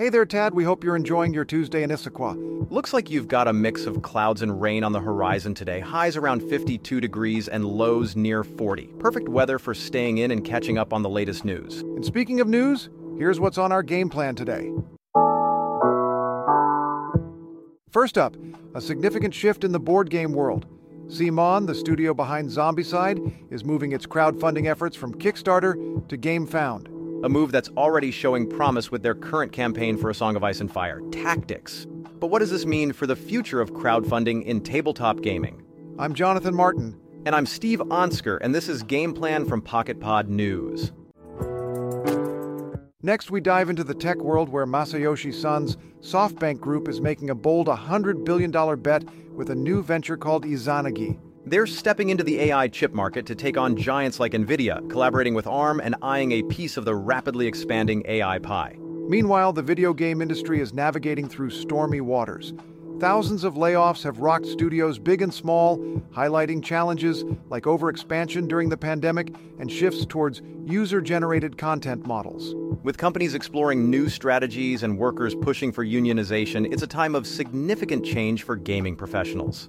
Hey there, Tad. We hope you're enjoying your Tuesday in Issaquah. Looks like you've got a mix of clouds and rain on the horizon today. Highs around 52 degrees and lows near 40. Perfect weather for staying in and catching up on the latest news. And speaking of news, here's what's on our game plan today. First up, a significant shift in the board game world. CMON, the studio behind Zombicide, is moving its crowdfunding efforts from Kickstarter to GameFound a move that's already showing promise with their current campaign for A Song of Ice and Fire, Tactics. But what does this mean for the future of crowdfunding in tabletop gaming? I'm Jonathan Martin. And I'm Steve Onsker, and this is Game Plan from Pocket Pod News. Next, we dive into the tech world where Masayoshi Son's SoftBank Group is making a bold $100 billion bet with a new venture called Izanagi. They're stepping into the AI chip market to take on giants like NVIDIA, collaborating with ARM and eyeing a piece of the rapidly expanding AI pie. Meanwhile, the video game industry is navigating through stormy waters. Thousands of layoffs have rocked studios big and small, highlighting challenges like overexpansion during the pandemic and shifts towards user generated content models. With companies exploring new strategies and workers pushing for unionization, it's a time of significant change for gaming professionals.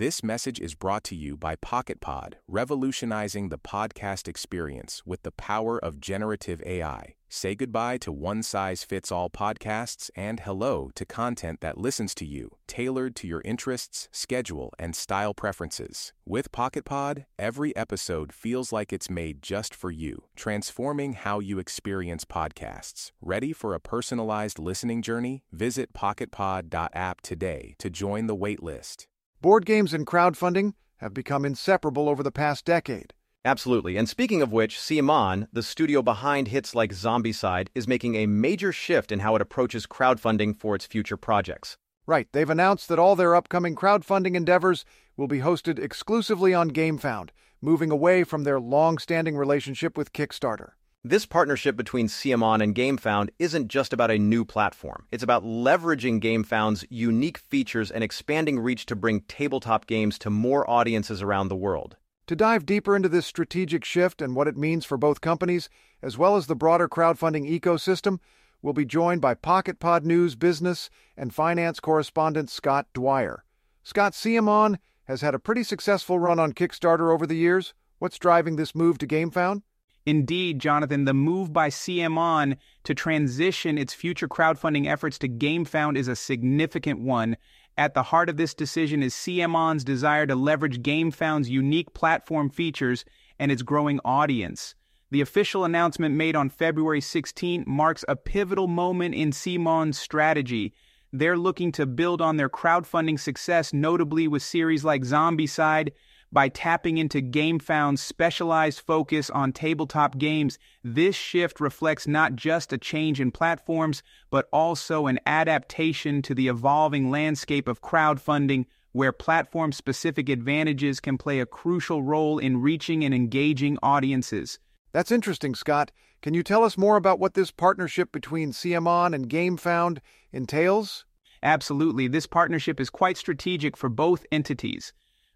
This message is brought to you by PocketPod, revolutionizing the podcast experience with the power of generative AI. Say goodbye to one size fits all podcasts and hello to content that listens to you, tailored to your interests, schedule, and style preferences. With PocketPod, every episode feels like it's made just for you, transforming how you experience podcasts. Ready for a personalized listening journey? Visit pocketpod.app today to join the waitlist. Board games and crowdfunding have become inseparable over the past decade. Absolutely. And speaking of which, CMON, the studio behind hits like Zombicide, is making a major shift in how it approaches crowdfunding for its future projects. Right. They've announced that all their upcoming crowdfunding endeavors will be hosted exclusively on GameFound, moving away from their long standing relationship with Kickstarter. This partnership between CMON and GameFound isn't just about a new platform. It's about leveraging GameFound's unique features and expanding reach to bring tabletop games to more audiences around the world. To dive deeper into this strategic shift and what it means for both companies, as well as the broader crowdfunding ecosystem, we'll be joined by Pocket Pod News business and finance correspondent Scott Dwyer. Scott CMON has had a pretty successful run on Kickstarter over the years. What's driving this move to GameFound? Indeed, Jonathan, the move by CMON to transition its future crowdfunding efforts to GameFound is a significant one. At the heart of this decision is CMON's desire to leverage GameFound's unique platform features and its growing audience. The official announcement made on February 16 marks a pivotal moment in CMON's strategy. They're looking to build on their crowdfunding success, notably with series like Zombicide, by tapping into GameFound's specialized focus on tabletop games, this shift reflects not just a change in platforms, but also an adaptation to the evolving landscape of crowdfunding, where platform specific advantages can play a crucial role in reaching and engaging audiences. That's interesting, Scott. Can you tell us more about what this partnership between CMON and GameFound entails? Absolutely. This partnership is quite strategic for both entities.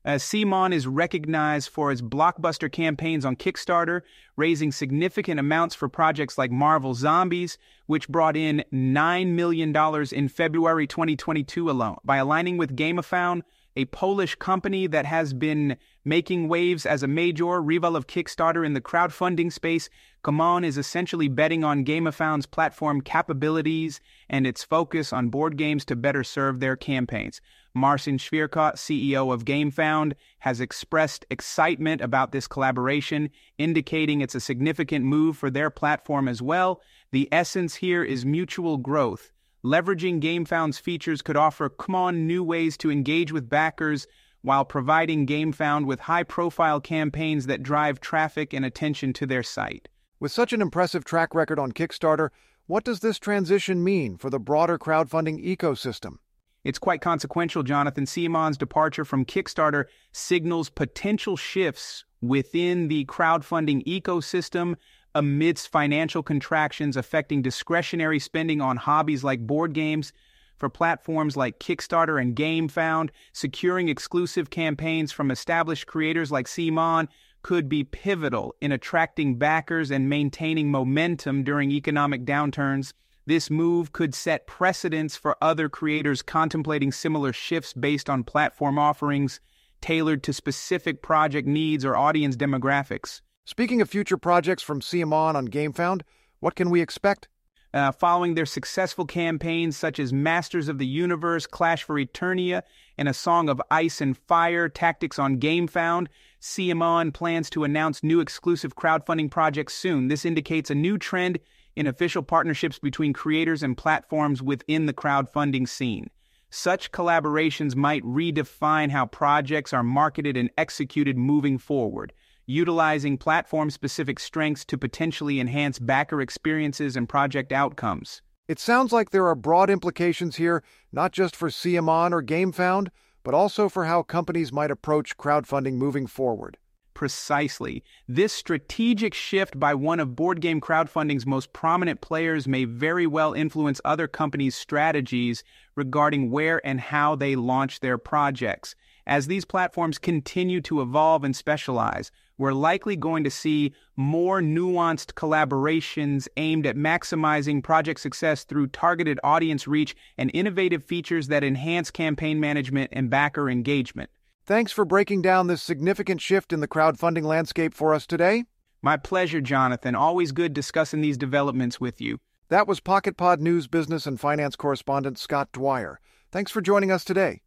Uh, CMON is recognized for its blockbuster campaigns on Kickstarter, raising significant amounts for projects like Marvel Zombies, which brought in $9 million in February 2022 alone. By aligning with GameFound, a Polish company that has been making waves as a major rival of Kickstarter in the crowdfunding space, CMON is essentially betting on GameFound's platform capabilities and its focus on board games to better serve their campaigns. Marcin Świerczek, CEO of GameFound, has expressed excitement about this collaboration, indicating it's a significant move for their platform as well. The essence here is mutual growth. Leveraging GameFound's features could offer CMON new ways to engage with backers while providing GameFound with high profile campaigns that drive traffic and attention to their site. With such an impressive track record on Kickstarter, what does this transition mean for the broader crowdfunding ecosystem? It's quite consequential, Jonathan. CMON's departure from Kickstarter signals potential shifts within the crowdfunding ecosystem amidst financial contractions affecting discretionary spending on hobbies like board games. For platforms like Kickstarter and GameFound, securing exclusive campaigns from established creators like CMON could be pivotal in attracting backers and maintaining momentum during economic downturns. This move could set precedents for other creators contemplating similar shifts based on platform offerings tailored to specific project needs or audience demographics. Speaking of future projects from CMON on GameFound, what can we expect? Uh, following their successful campaigns such as Masters of the Universe, Clash for Eternia, and A Song of Ice and Fire Tactics on GameFound, CMON plans to announce new exclusive crowdfunding projects soon. This indicates a new trend in official partnerships between creators and platforms within the crowdfunding scene. Such collaborations might redefine how projects are marketed and executed moving forward, utilizing platform specific strengths to potentially enhance backer experiences and project outcomes. It sounds like there are broad implications here, not just for CMON or GameFound, but also for how companies might approach crowdfunding moving forward. Precisely. This strategic shift by one of board game crowdfunding's most prominent players may very well influence other companies' strategies regarding where and how they launch their projects. As these platforms continue to evolve and specialize, we're likely going to see more nuanced collaborations aimed at maximizing project success through targeted audience reach and innovative features that enhance campaign management and backer engagement. Thanks for breaking down this significant shift in the crowdfunding landscape for us today. My pleasure, Jonathan. Always good discussing these developments with you. That was PocketPod News business and finance correspondent Scott Dwyer. Thanks for joining us today.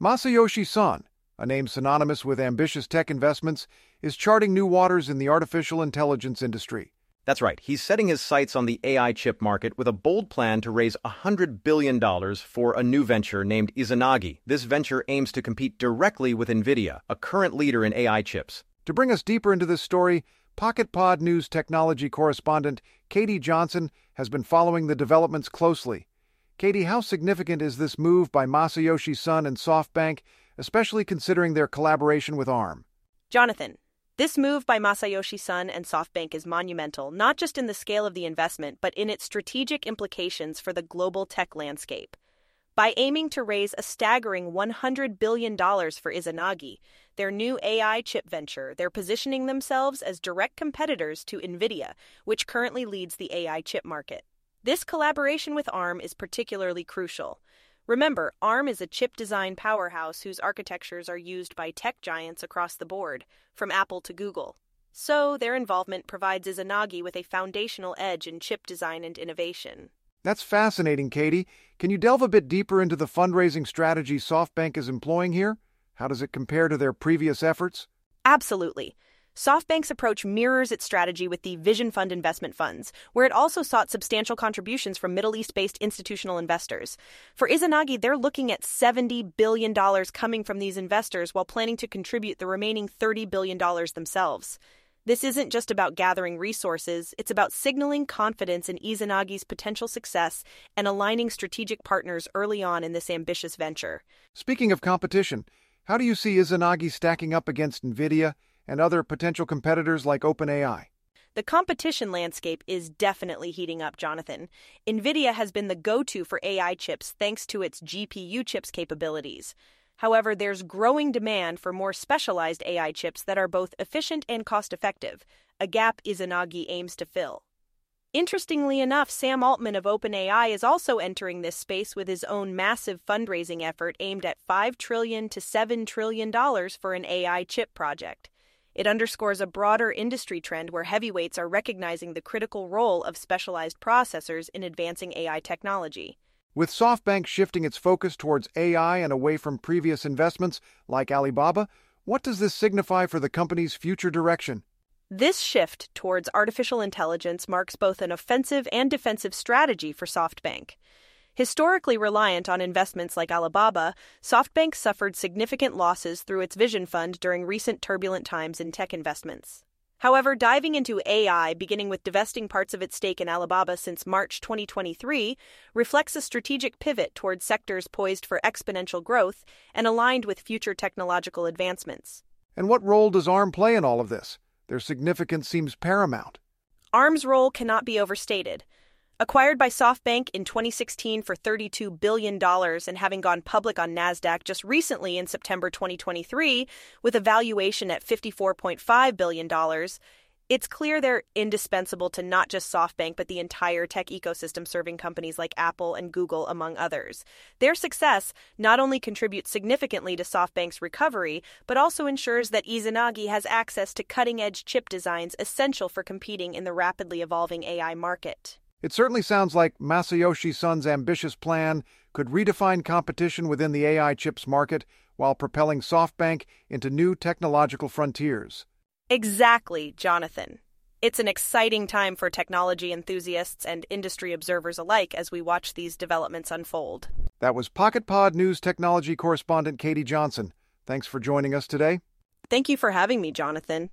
Masayoshi Son, a name synonymous with ambitious tech investments, is charting new waters in the artificial intelligence industry. That's right. He's setting his sights on the AI chip market with a bold plan to raise $100 billion for a new venture named Izanagi. This venture aims to compete directly with NVIDIA, a current leader in AI chips. To bring us deeper into this story, PocketPod News technology correspondent Katie Johnson has been following the developments closely. Katie, how significant is this move by Masayoshi Son and SoftBank, especially considering their collaboration with ARM? Jonathan, this move by Masayoshi Son and SoftBank is monumental, not just in the scale of the investment, but in its strategic implications for the global tech landscape. By aiming to raise a staggering $100 billion for Izanagi, their new AI chip venture, they're positioning themselves as direct competitors to NVIDIA, which currently leads the AI chip market. This collaboration with ARM is particularly crucial. Remember, ARM is a chip design powerhouse whose architectures are used by tech giants across the board, from Apple to Google. So, their involvement provides Izanagi with a foundational edge in chip design and innovation. That's fascinating, Katie. Can you delve a bit deeper into the fundraising strategy SoftBank is employing here? How does it compare to their previous efforts? Absolutely. SoftBank's approach mirrors its strategy with the Vision Fund investment funds, where it also sought substantial contributions from Middle East based institutional investors. For Izanagi, they're looking at $70 billion coming from these investors while planning to contribute the remaining $30 billion themselves. This isn't just about gathering resources, it's about signaling confidence in Izanagi's potential success and aligning strategic partners early on in this ambitious venture. Speaking of competition, how do you see Izanagi stacking up against NVIDIA and other potential competitors like OpenAI? The competition landscape is definitely heating up, Jonathan. NVIDIA has been the go to for AI chips thanks to its GPU chips capabilities. However, there's growing demand for more specialized AI chips that are both efficient and cost effective, a gap Izanagi aims to fill. Interestingly enough, Sam Altman of OpenAI is also entering this space with his own massive fundraising effort aimed at 5 trillion to $7 trillion for an AI chip project. It underscores a broader industry trend where heavyweights are recognizing the critical role of specialized processors in advancing AI technology. With SoftBank shifting its focus towards AI and away from previous investments like Alibaba, what does this signify for the company's future direction? This shift towards artificial intelligence marks both an offensive and defensive strategy for SoftBank. Historically reliant on investments like Alibaba, SoftBank suffered significant losses through its Vision Fund during recent turbulent times in tech investments. However, diving into AI, beginning with divesting parts of its stake in Alibaba since March 2023, reflects a strategic pivot towards sectors poised for exponential growth and aligned with future technological advancements. And what role does ARM play in all of this? Their significance seems paramount. ARM's role cannot be overstated. Acquired by SoftBank in 2016 for $32 billion and having gone public on NASDAQ just recently in September 2023 with a valuation at $54.5 billion, it's clear they're indispensable to not just SoftBank, but the entire tech ecosystem serving companies like Apple and Google, among others. Their success not only contributes significantly to SoftBank's recovery, but also ensures that Izanagi has access to cutting edge chip designs essential for competing in the rapidly evolving AI market. It certainly sounds like Masayoshi Son's ambitious plan could redefine competition within the AI chips market while propelling SoftBank into new technological frontiers. Exactly, Jonathan. It's an exciting time for technology enthusiasts and industry observers alike as we watch these developments unfold. That was PocketPod News technology correspondent Katie Johnson. Thanks for joining us today. Thank you for having me, Jonathan.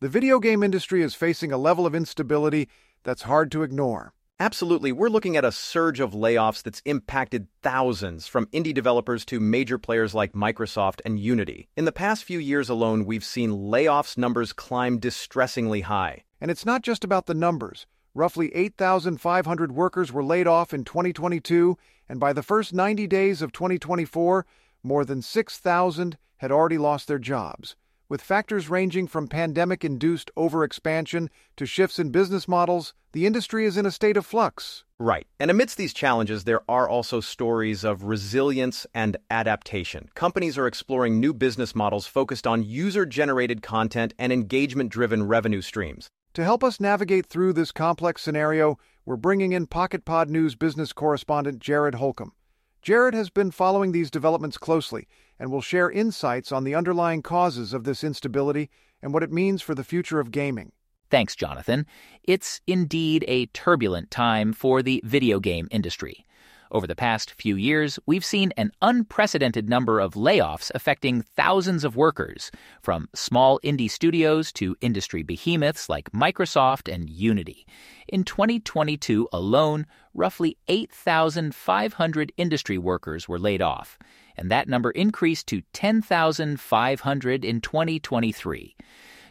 The video game industry is facing a level of instability that's hard to ignore. Absolutely. We're looking at a surge of layoffs that's impacted thousands, from indie developers to major players like Microsoft and Unity. In the past few years alone, we've seen layoffs numbers climb distressingly high. And it's not just about the numbers. Roughly 8,500 workers were laid off in 2022, and by the first 90 days of 2024, more than 6,000 had already lost their jobs with factors ranging from pandemic induced overexpansion to shifts in business models, the industry is in a state of flux. Right. And amidst these challenges, there are also stories of resilience and adaptation. Companies are exploring new business models focused on user generated content and engagement driven revenue streams. To help us navigate through this complex scenario, we're bringing in PocketPod News business correspondent Jared Holcomb. Jared has been following these developments closely and will share insights on the underlying causes of this instability and what it means for the future of gaming. Thanks, Jonathan. It's indeed a turbulent time for the video game industry. Over the past few years, we've seen an unprecedented number of layoffs affecting thousands of workers, from small indie studios to industry behemoths like Microsoft and Unity. In 2022 alone, roughly 8,500 industry workers were laid off, and that number increased to 10,500 in 2023.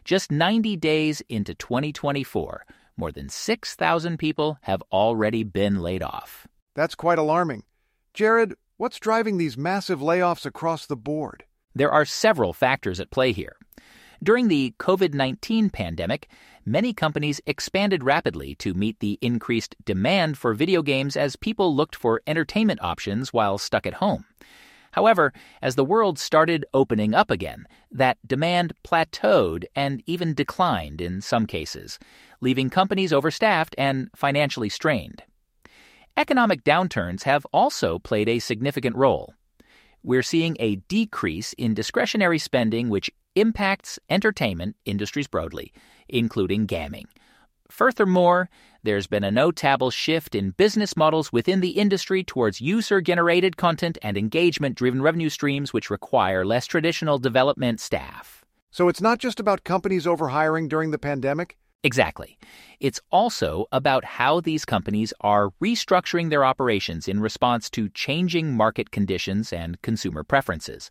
Just 90 days into 2024, more than 6,000 people have already been laid off. That's quite alarming. Jared, what's driving these massive layoffs across the board? There are several factors at play here. During the COVID 19 pandemic, many companies expanded rapidly to meet the increased demand for video games as people looked for entertainment options while stuck at home. However, as the world started opening up again, that demand plateaued and even declined in some cases, leaving companies overstaffed and financially strained. Economic downturns have also played a significant role. We're seeing a decrease in discretionary spending, which impacts entertainment industries broadly, including gaming. Furthermore, there's been a notable shift in business models within the industry towards user generated content and engagement driven revenue streams, which require less traditional development staff. So it's not just about companies overhiring during the pandemic? Exactly. It's also about how these companies are restructuring their operations in response to changing market conditions and consumer preferences.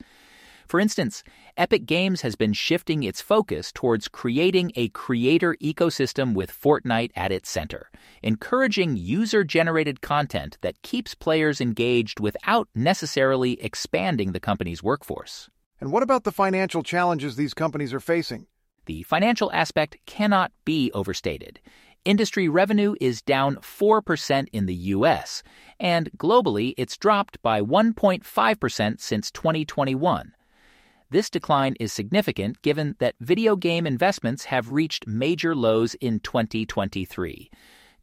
For instance, Epic Games has been shifting its focus towards creating a creator ecosystem with Fortnite at its center, encouraging user generated content that keeps players engaged without necessarily expanding the company's workforce. And what about the financial challenges these companies are facing? The financial aspect cannot be overstated. Industry revenue is down 4% in the US, and globally it's dropped by 1.5% since 2021. This decline is significant given that video game investments have reached major lows in 2023.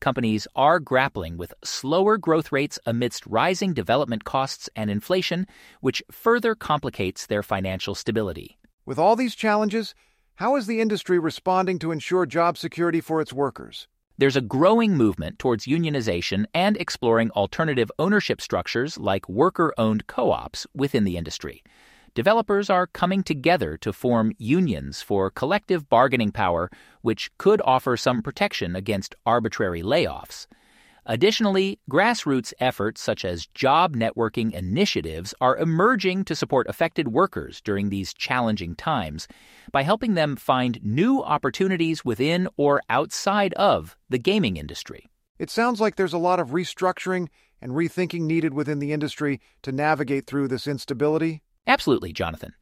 Companies are grappling with slower growth rates amidst rising development costs and inflation, which further complicates their financial stability. With all these challenges, how is the industry responding to ensure job security for its workers? There's a growing movement towards unionization and exploring alternative ownership structures like worker owned co ops within the industry. Developers are coming together to form unions for collective bargaining power, which could offer some protection against arbitrary layoffs. Additionally, grassroots efforts such as job networking initiatives are emerging to support affected workers during these challenging times by helping them find new opportunities within or outside of the gaming industry. It sounds like there's a lot of restructuring and rethinking needed within the industry to navigate through this instability. Absolutely, Jonathan.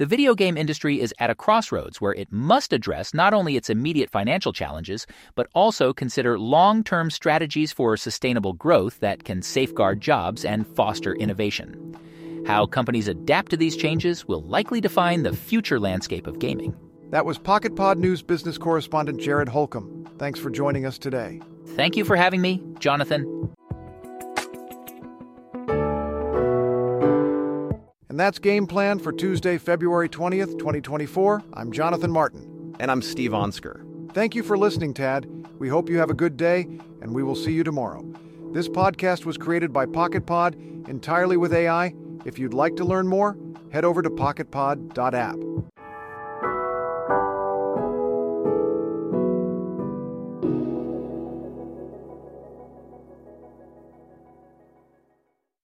The video game industry is at a crossroads where it must address not only its immediate financial challenges, but also consider long term strategies for sustainable growth that can safeguard jobs and foster innovation. How companies adapt to these changes will likely define the future landscape of gaming. That was Pocket Pod News business correspondent Jared Holcomb. Thanks for joining us today. Thank you for having me, Jonathan. That's Game Plan for Tuesday, February 20th, 2024. I'm Jonathan Martin. And I'm Steve Onsker. Thank you for listening, Tad. We hope you have a good day, and we will see you tomorrow. This podcast was created by Pocket Pod entirely with AI. If you'd like to learn more, head over to pocketpod.app.